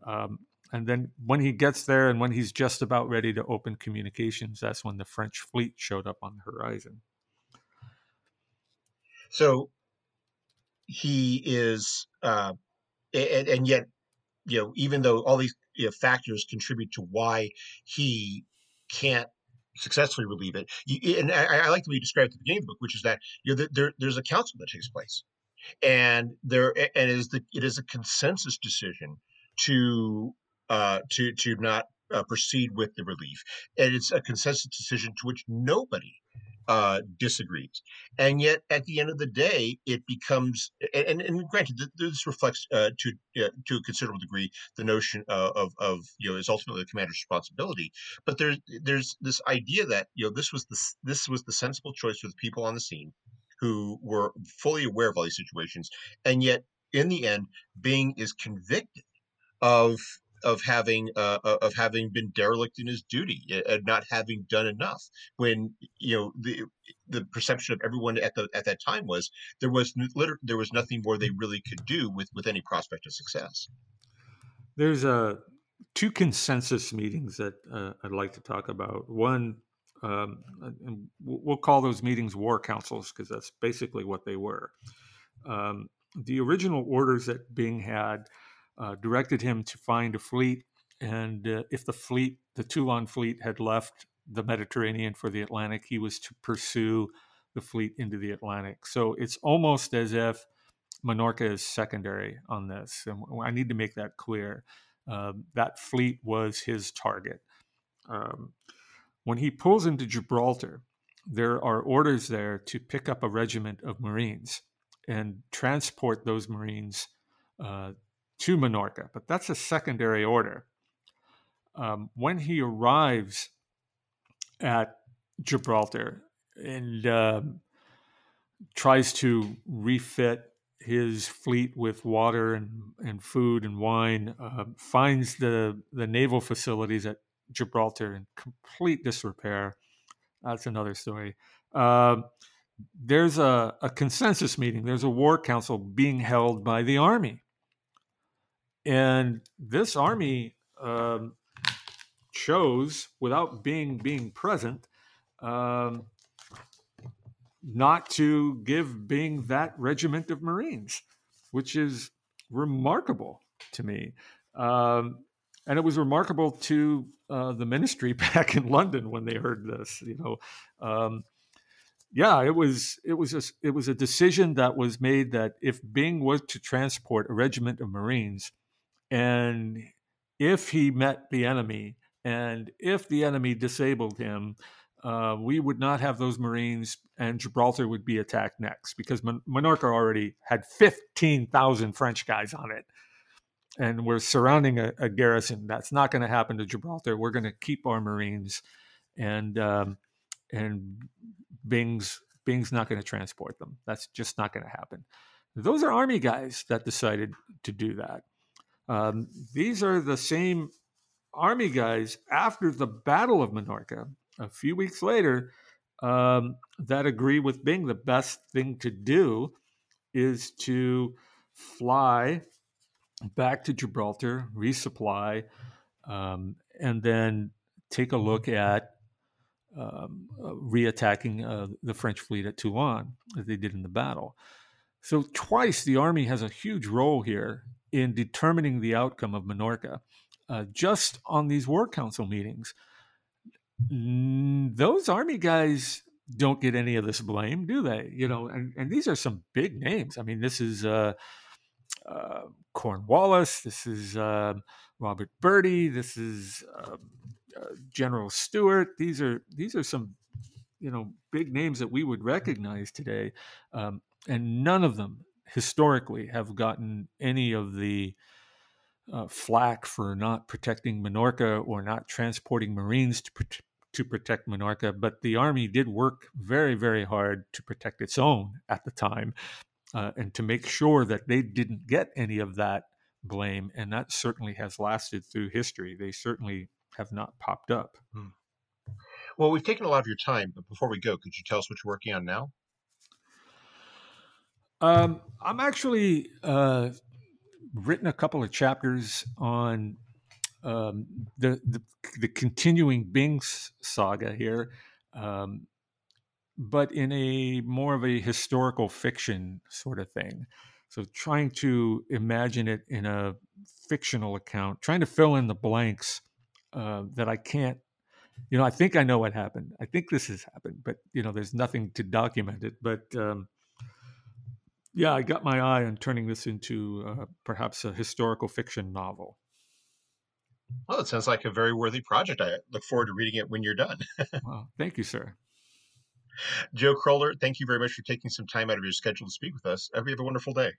Um, and then when he gets there and when he's just about ready to open communications, that's when the French fleet showed up on the horizon. So he is uh, and, and yet, you know, even though all these you know, factors contribute to why he can't successfully relieve it. And I, I, like the way you described at the beginning of the book, which is that you know there, there's a council that takes place, and there and is the it is a consensus decision to uh, to to not uh, proceed with the relief, and it's a consensus decision to which nobody uh, disagrees. And yet, at the end of the day, it becomes and, and granted, this reflects uh, to uh, to a considerable degree the notion of of you know is ultimately the commander's responsibility. But there's there's this idea that you know this was the this was the sensible choice for the people on the scene who were fully aware of all these situations, and yet in the end, Byng is convicted of of having uh, uh, of having been derelict in his duty and not having done enough. When you know the the perception of everyone at the at that time was there was liter- there was nothing more they really could do with with any prospect of success. There's a uh, two consensus meetings that uh, I'd like to talk about. One, um, we'll call those meetings war councils because that's basically what they were. Um, the original orders that Byng had uh, directed him to find a fleet. And uh, if the fleet, the Toulon fleet, had left the Mediterranean for the Atlantic, he was to pursue the fleet into the Atlantic. So it's almost as if Minorca is secondary on this. And I need to make that clear. Uh, that fleet was his target. Um, when he pulls into Gibraltar, there are orders there to pick up a regiment of Marines and transport those Marines uh, to Minorca, but that's a secondary order. Um, when he arrives at Gibraltar and uh, tries to refit his fleet with water and, and food and wine, uh, finds the, the naval facilities at Gibraltar in complete disrepair. That's another story. Uh, there's a, a consensus meeting, there's a war council being held by the army and this army um, chose, without being being present, um, not to give Byng that regiment of Marines, which is remarkable to me. Um, and it was remarkable to uh, the ministry back in London when they heard this. You know, um, yeah, it was it was a, it was a decision that was made that if Byng was to transport a regiment of Marines and if he met the enemy and if the enemy disabled him, uh, we would not have those Marines and Gibraltar would be attacked next because Minorca already had 15,000 French guys on it. And we're surrounding a, a garrison. That's not going to happen to Gibraltar. We're going to keep our Marines, and um, and Byng's Byng's not going to transport them. That's just not going to happen. Those are army guys that decided to do that. Um, these are the same army guys after the Battle of Minorca, a few weeks later, um, that agree with Byng the best thing to do is to fly back to Gibraltar, resupply, um, and then take a look at um, uh, reattacking uh, the French fleet at Toulon as they did in the battle. So twice the army has a huge role here in determining the outcome of Minorca, uh, just on these war council meetings. Those army guys don't get any of this blame, do they? You know, and, and these are some big names. I mean, this is uh, Cornwallis, this is uh, Robert Bertie, this is um, uh, General Stewart. These are these are some you know big names that we would recognize today, um, and none of them historically have gotten any of the uh, flack for not protecting Minorca or not transporting Marines to, to protect Minorca, but the Army did work very, very hard to protect its own at the time uh, and to make sure that they didn't get any of that blame. And that certainly has lasted through history. They certainly have not popped up. Hmm. Well, we've taken a lot of your time, but before we go, could you tell us what you're working on now? Um, I'm actually uh, written a couple of chapters on um, the, the, the continuing Byng's saga here, um, but in a more of a historical fiction sort of thing. So trying to imagine it in a fictional account, trying to fill in the blanks uh, that I can't. You know, I think I know what happened. I think this has happened, but you know, there's nothing to document it. But um, yeah, I got my eye on turning this into uh, perhaps a historical fiction novel. Well, it sounds like a very worthy project. I look forward to reading it when you're done. well, thank you, sir. Joe Krulder, thank you very much for taking some time out of your schedule to speak with us. I you have a wonderful day.